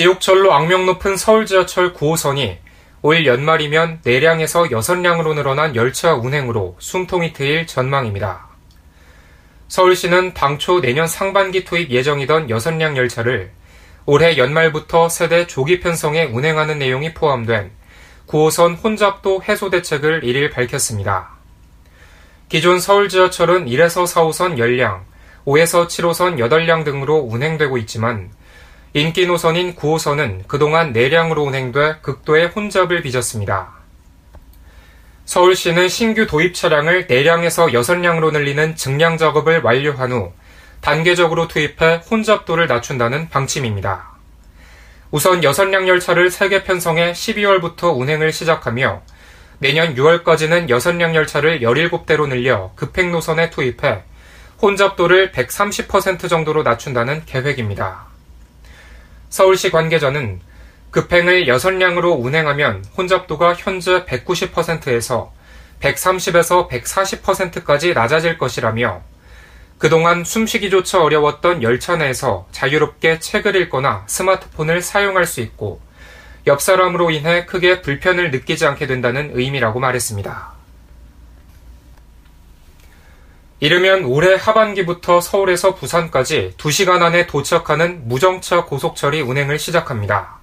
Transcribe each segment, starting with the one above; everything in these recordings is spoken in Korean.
지옥철로 악명 높은 서울 지하철 9호선이 올 연말이면 4량에서 6량으로 늘어난 열차 운행으로 숨통이 트일 전망입니다. 서울시는 당초 내년 상반기 투입 예정이던 6량 열차를 올해 연말부터 세대 조기 편성에 운행하는 내용이 포함된 9호선 혼잡도 해소 대책을 1일 밝혔습니다. 기존 서울 지하철은 1에서 4호선 10량, 5에서 7호선 8량 등으로 운행되고 있지만 인기 노선인 9호선은 그동안 4량으로 운행돼 극도의 혼잡을 빚었습니다. 서울시는 신규 도입 차량을 4량에서 6량으로 늘리는 증량 작업을 완료한 후 단계적으로 투입해 혼잡도를 낮춘다는 방침입니다. 우선 6량 열차를 3개 편성해 12월부터 운행을 시작하며 내년 6월까지는 6량 열차를 17대로 늘려 급행 노선에 투입해 혼잡도를 130% 정도로 낮춘다는 계획입니다. 서울시 관계자는 급행을 6량으로 운행하면 혼잡도가 현재 190%에서 130에서 140%까지 낮아질 것이라며 그동안 숨쉬기조차 어려웠던 열차 내에서 자유롭게 책을 읽거나 스마트폰을 사용할 수 있고 옆 사람으로 인해 크게 불편을 느끼지 않게 된다는 의미라고 말했습니다. 이르면 올해 하반기부터 서울에서 부산까지 2시간 안에 도착하는 무정차 고속철이 운행을 시작합니다.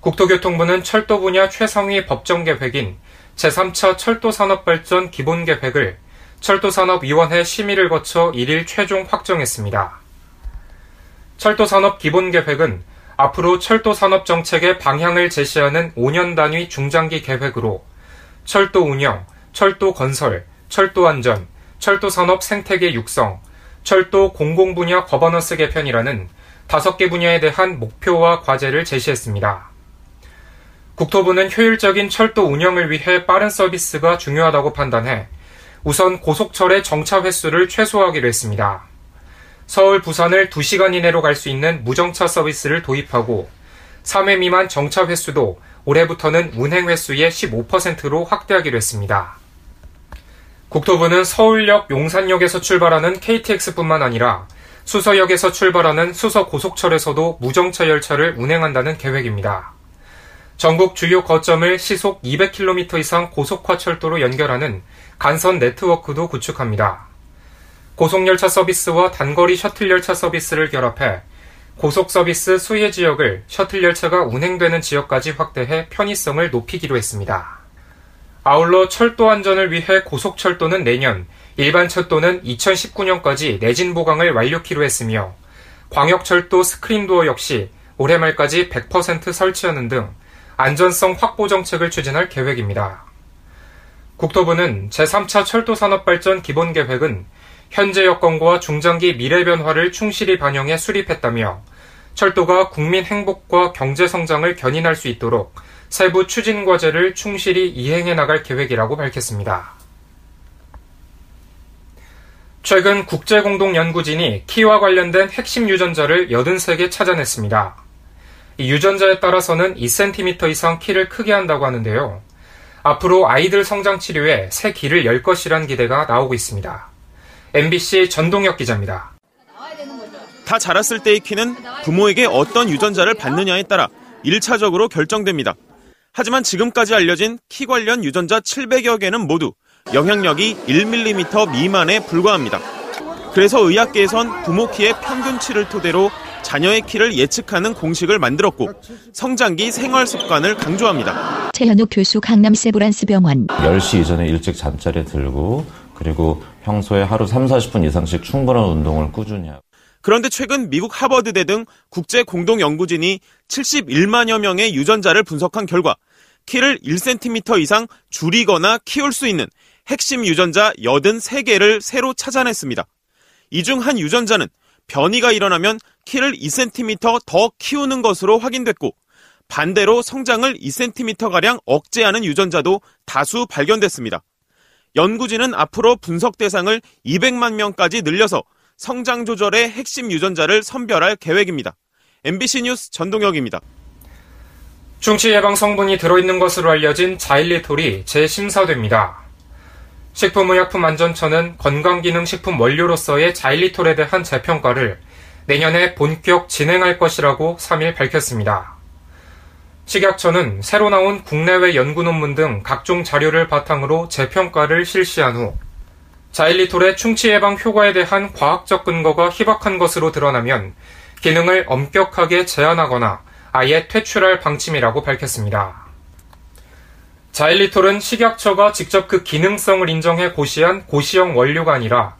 국토교통부는 철도 분야 최상위 법정 계획인 제3차 철도산업발전 기본계획을 철도산업위원회 심의를 거쳐 1일 최종 확정했습니다. 철도산업 기본계획은 앞으로 철도산업 정책의 방향을 제시하는 5년 단위 중장기 계획으로 철도 운영, 철도 건설, 철도 안전, 철도 산업 생태계 육성, 철도 공공 분야 거버넌스 개편이라는 다섯 개 분야에 대한 목표와 과제를 제시했습니다. 국토부는 효율적인 철도 운영을 위해 빠른 서비스가 중요하다고 판단해 우선 고속철의 정차 횟수를 최소화하기로 했습니다. 서울, 부산을 2시간 이내로 갈 수 있는 무정차 서비스를 도입하고 3회 미만 정차 횟수도 올해부터는 운행 횟수의 15%로 확대하기로 했습니다. 국토부는 서울역 용산역에서 출발하는 KTX뿐만 아니라 수서역에서 출발하는 수서 고속철에서도 무정차 열차를 운행한다는 계획입니다. 전국 주요 거점을 시속 200km 이상 고속화 철도로 연결하는 간선 네트워크도 구축합니다. 고속열차 서비스와 단거리 셔틀열차 서비스를 결합해 고속 서비스 수혜 지역을 셔틀열차가 운행되는 지역까지 확대해 편의성을 높이기로 했습니다. 아울러 철도 안전을 위해 고속철도는 내년, 일반 철도는 2019년까지 내진 보강을 완료키로 했으며 광역철도 스크린도어 역시 올해 말까지 100% 설치하는 등 안전성 확보 정책을 추진할 계획입니다. 국토부는 제3차 철도산업발전 기본계획은 현재 여건과 중장기 미래 변화를 충실히 반영해 수립했다며 철도가 국민 행복과 경제 성장을 견인할 수 있도록 세부 추진 과제를 충실히 이행해 나갈 계획이라고 밝혔습니다. 최근 국제공동연구진이 키와 관련된 핵심 유전자를 83개 찾아냈습니다. 이 유전자에 따라서는 2cm 이상 키를 크게 한다고 하는데요. 앞으로 아이들 성장 치료에 새 길을 열 것이란 기대가 나오고 있습니다. MBC 전동혁 기자입니다. 다 자랐을 때의 키는 부모에게 어떤 유전자를 받느냐에 따라 1차적으로 결정됩니다. 하지만 지금까지 알려진 키 관련 유전자 700여 개는 모두 영향력이 1mm 미만에 불과합니다. 그래서 의학계에선 부모 키의 평균치를 토대로 자녀의 키를 예측하는 공식을 만들었고 성장기 생활 습관을 강조합니다. 최현욱 교수 강남 세브란스 병원 10시 이전에 일찍 잠자리에 들고 그리고 평소에 하루 3, 40분 이상씩 충분한 운동을 꾸준히 하고 그런데 최근 미국 하버드대 등 국제 공동 연구진이 71만여 명의 유전자를 분석한 결과 키를 1cm 이상 줄이거나 키울 수 있는 핵심 유전자 83개를 새로 찾아냈습니다. 이 중 한 유전자는 변이가 일어나면 키를 2cm 더 키우는 것으로 확인됐고 반대로 성장을 2cm가량 억제하는 유전자도 다수 발견됐습니다. 연구진은 앞으로 분석 대상을 200만 명까지 늘려서 성장 조절의 핵심 유전자를 선별할 계획입니다. MBC 뉴스 전동혁입니다. 충치 예방 성분이 들어있는 것으로 알려진 자일리톨이 재심사됩니다. 식품의약품안전처는 건강기능식품 원료로서의 자일리톨에 대한 재평가를 내년에 본격 진행할 것이라고 3일 밝혔습니다. 식약처는 새로 나온 국내외 연구 논문 등 각종 자료를 바탕으로 재평가를 실시한 후 자일리톨의 충치 예방 효과에 대한 과학적 근거가 희박한 것으로 드러나면 기능을 엄격하게 제한하거나 아예 퇴출할 방침이라고 밝혔습니다. 자일리톨은 식약처가 직접 그 기능성을 인정해 고시한 고시형 원료가 아니라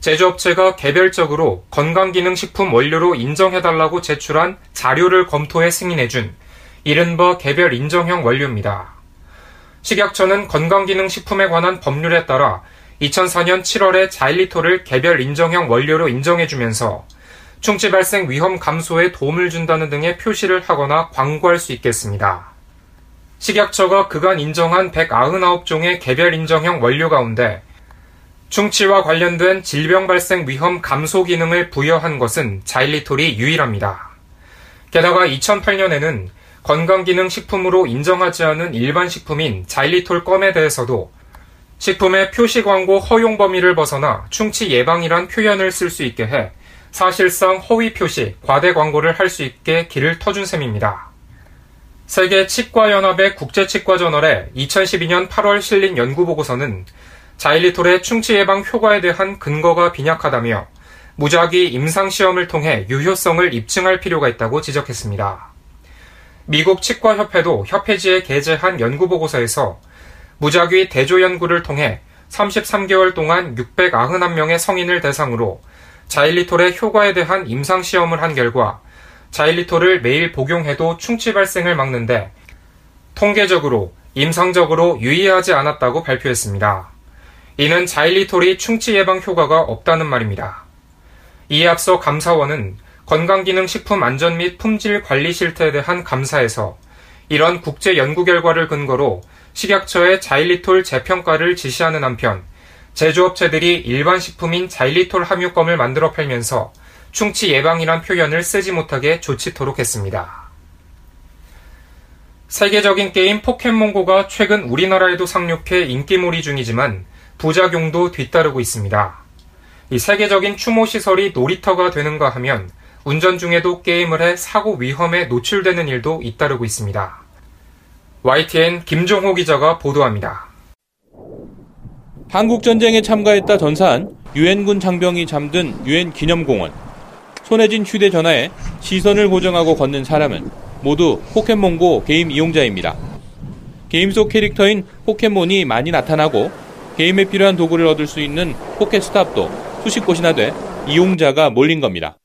제조업체가 개별적으로 건강기능식품 원료로 인정해달라고 제출한 자료를 검토해 승인해준 이른바 개별 인정형 원료입니다. 식약처는 건강기능식품에 관한 법률에 따라 2004년 7월에 자일리톨을 개별 인정형 원료로 인정해주면서 충치 발생 위험 감소에 도움을 준다는 등의 표시를 하거나 광고할 수 있겠습니다. 식약처가 그간 인정한 199종의 개별 인정형 원료 가운데 충치와 관련된 질병 발생 위험 감소 기능을 부여한 것은 자일리톨이 유일합니다. 게다가 2008년에는 건강기능식품으로 인정하지 않은 일반 식품인 자일리톨 껌에 대해서도 식품의 표시 광고 허용 범위를 벗어나 충치 예방이란 표현을 쓸 수 있게 해 사실상 허위 표시, 과대 광고를 할 수 있게 길을 터준 셈입니다. 세계 치과연합의 국제치과저널에 2012년 8월 실린 연구보고서는 자일리톨의 충치 예방 효과에 대한 근거가 빈약하다며 무작위 임상시험을 통해 유효성을 입증할 필요가 있다고 지적했습니다. 미국 치과협회도 협회지에 게재한 연구보고서에서 무작위 대조 연구를 통해 33개월 동안 691명의 성인을 대상으로 자일리톨의 효과에 대한 임상 시험을 한 결과 자일리톨을 매일 복용해도 충치 발생을 막는데 통계적으로 임상적으로 유의하지 않았다고 발표했습니다. 이는 자일리톨이 충치 예방 효과가 없다는 말입니다. 이에 앞서 감사원은 건강기능식품 안전 및 품질 관리 실태에 대한 감사에서 이런 국제 연구 결과를 근거로 식약처의 자일리톨 재평가를 지시하는 한편 제조업체들이 일반 식품인 자일리톨 함유껌을 만들어 팔면서 충치 예방이란 표현을 쓰지 못하게 조치토록 했습니다. 세계적인 게임 포켓몬고가 최근 우리나라에도 상륙해 인기몰이 중이지만 부작용도 뒤따르고 있습니다. 이 세계적인 추모 시설이 놀이터가 되는가 하면 운전 중에도 게임을 해 사고 위험에 노출되는 일도 잇따르고 있습니다. YTN 김종호 기자가 보도합니다. 한국 전쟁에 참가했다 전사한 유엔군 장병이 잠든 유엔 기념공원. 쥔 휴대전화에 시선을 고정하고 걷는 사람은 모두 포켓몬고 게임 이용자입니다. 게임 속 캐릭터인 포켓몬이 많이 나타나고 게임에 필요한 도구를 얻을 수 있는 포켓스탑도 수십 곳이나 돼 이용자가 몰린 겁니다.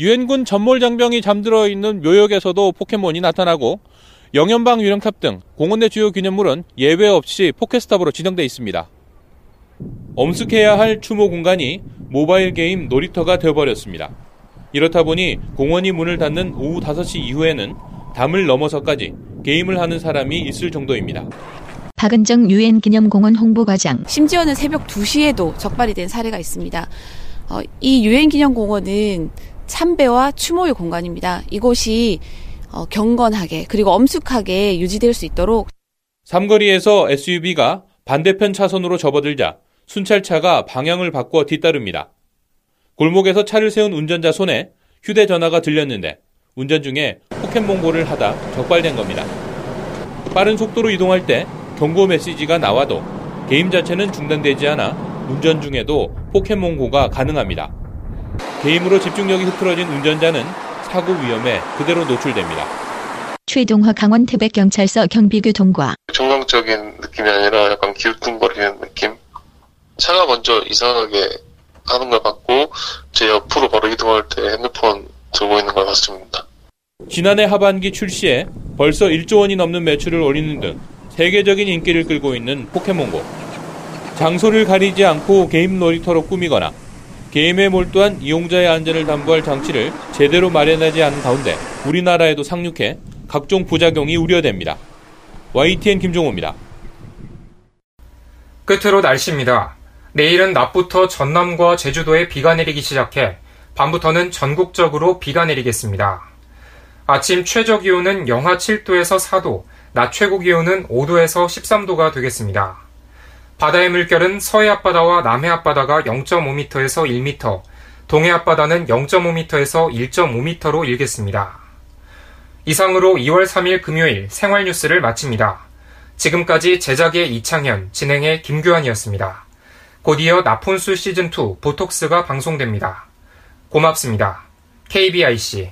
유엔군 전몰 장병이 잠들어 있는 묘역에서도 포켓몬이 나타나고 영연방 유령탑 등 공원 내 주요 기념물은 예외 없이 포켓스탑으로 지정돼 있습니다. 엄숙해야 할 추모 공간이 모바일 게임 놀이터가 되어버렸습니다. 이렇다 보니 공원이 문을 닫는 오후 5시 이후에는 담을 넘어서까지 게임을 하는 사람이 있을 정도입니다. 박은정 유엔 기념공원 홍보과장. 심지어는 새벽 2시에도 적발이 된 사례가 있습니다. 어, 이 유엔 기념공원은 참배와 추모의 공간입니다. 이곳이 어, 경건하게 그리고 엄숙하게 유지될 수 있도록 삼거리에서 SUV가 반대편 차선으로 접어들자 순찰차가 방향을 바꿔 뒤따릅니다. 골목에서 차를 세운 운전자 손에 휴대전화가 들렸는데 운전 중에 포켓몬고를 하다 적발된 겁니다. 빠른 속도로 이동할 때 경고 메시지가 나와도 게임 자체는 중단되지 않아 운전 중에도 포켓몬고가 가능합니다. 게임으로 집중력이 흐트러진 운전자는 사고 위험에 그대로 노출됩니다. 최동화 강원 태백경찰서 경비교통과 정상적인 느낌이 아니라 약간 기웃뚱거리는 느낌? 차가 먼저 이상하게 하는 걸 봤고 제 옆으로 바로 이동할 때 핸드폰 들고 있는 걸 봤습니다. 지난해 하반기 출시에 벌써 1조 원이 넘는 매출을 올리는 등 세계적인 인기를 끌고 있는 포켓몬고. 장소를 가리지 않고 게임 놀이터로 꾸미거나 게임에 몰두한 이용자의 안전을 담보할 장치를 제대로 마련하지 않은 가운데 우리나라에도 상륙해 각종 부작용이 우려됩니다. YTN 김종호입니다. 끝으로 날씨입니다. 내일은 낮부터 전남과 제주도에 비가 내리기 시작해 밤부터는 전국적으로 비가 내리겠습니다. 아침 최저 기온은 영하 7도에서 4도, 낮 최고 기온은 5도에서 13도가 되겠습니다. 바다의 물결은 서해 앞바다와 남해 앞바다가 0.5m에서 1m, 동해 앞바다는 0.5m에서 1.5m로 일겠습니다. 이상으로 2월 3일 금요일 생활 뉴스를 마칩니다. 지금까지 제작의 이창현, 진행의 김규환이었습니다. 곧 이어 나폰수 시즌2 보톡스가 방송됩니다. 고맙습니다. KBIC